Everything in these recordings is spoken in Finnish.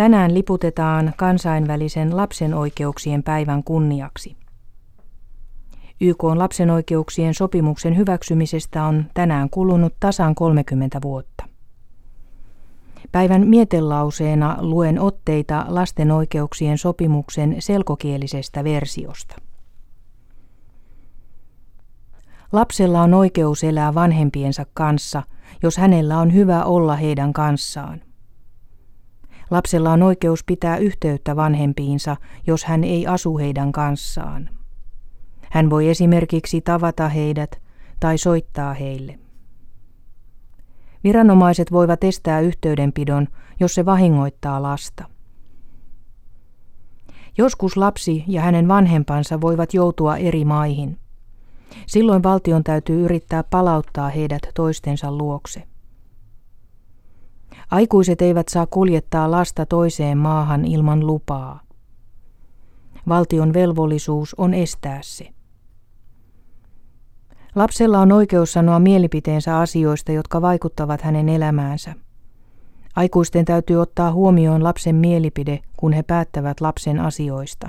Tänään liputetaan kansainvälisen lapsen oikeuksien päivän kunniaksi. YK on lapsen oikeuksien sopimuksen hyväksymisestä on tänään kulunut tasan 30 vuotta. Päivän mietelauseena luen otteita lasten oikeuksien sopimuksen selkokielisestä versiosta. Lapsella on oikeus elää vanhempiensa kanssa, jos hänellä on hyvä olla heidän kanssaan. Lapsella on oikeus pitää yhteyttä vanhempiinsa, jos hän ei asu heidän kanssaan. Hän voi esimerkiksi tavata heidät tai soittaa heille. Viranomaiset voivat estää yhteydenpidon, jos se vahingoittaa lasta. Joskus lapsi ja hänen vanhempansa voivat joutua eri maihin. Silloin valtion täytyy yrittää palauttaa heidät toistensa luokse. Aikuiset eivät saa kuljettaa lasta toiseen maahan ilman lupaa. Valtion velvollisuus on estää se. Lapsella on oikeus sanoa mielipiteensä asioista, jotka vaikuttavat hänen elämäänsä. Aikuisten täytyy ottaa huomioon lapsen mielipide, kun he päättävät lapsen asioista.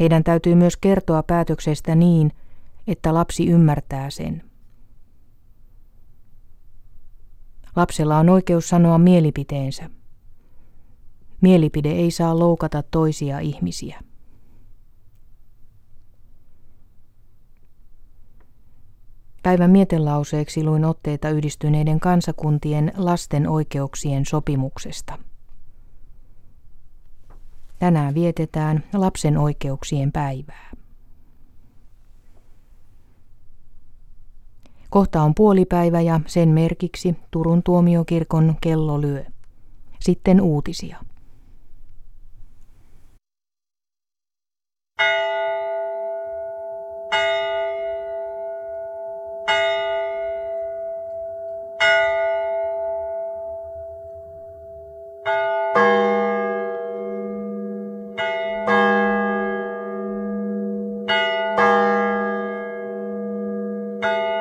Heidän täytyy myös kertoa päätöksestä niin, että lapsi ymmärtää sen. Lapsella on oikeus sanoa mielipiteensä. Mielipide ei saa loukata toisia ihmisiä. Päivän mietelauseeksi luin otteita yhdistyneiden kansakuntien lasten oikeuksien sopimuksesta. Tänään vietetään lapsen oikeuksien päivää. Kohta on puolipäivä ja sen merkiksi Turun tuomiokirkon kello lyö. Sitten uutisia. thank you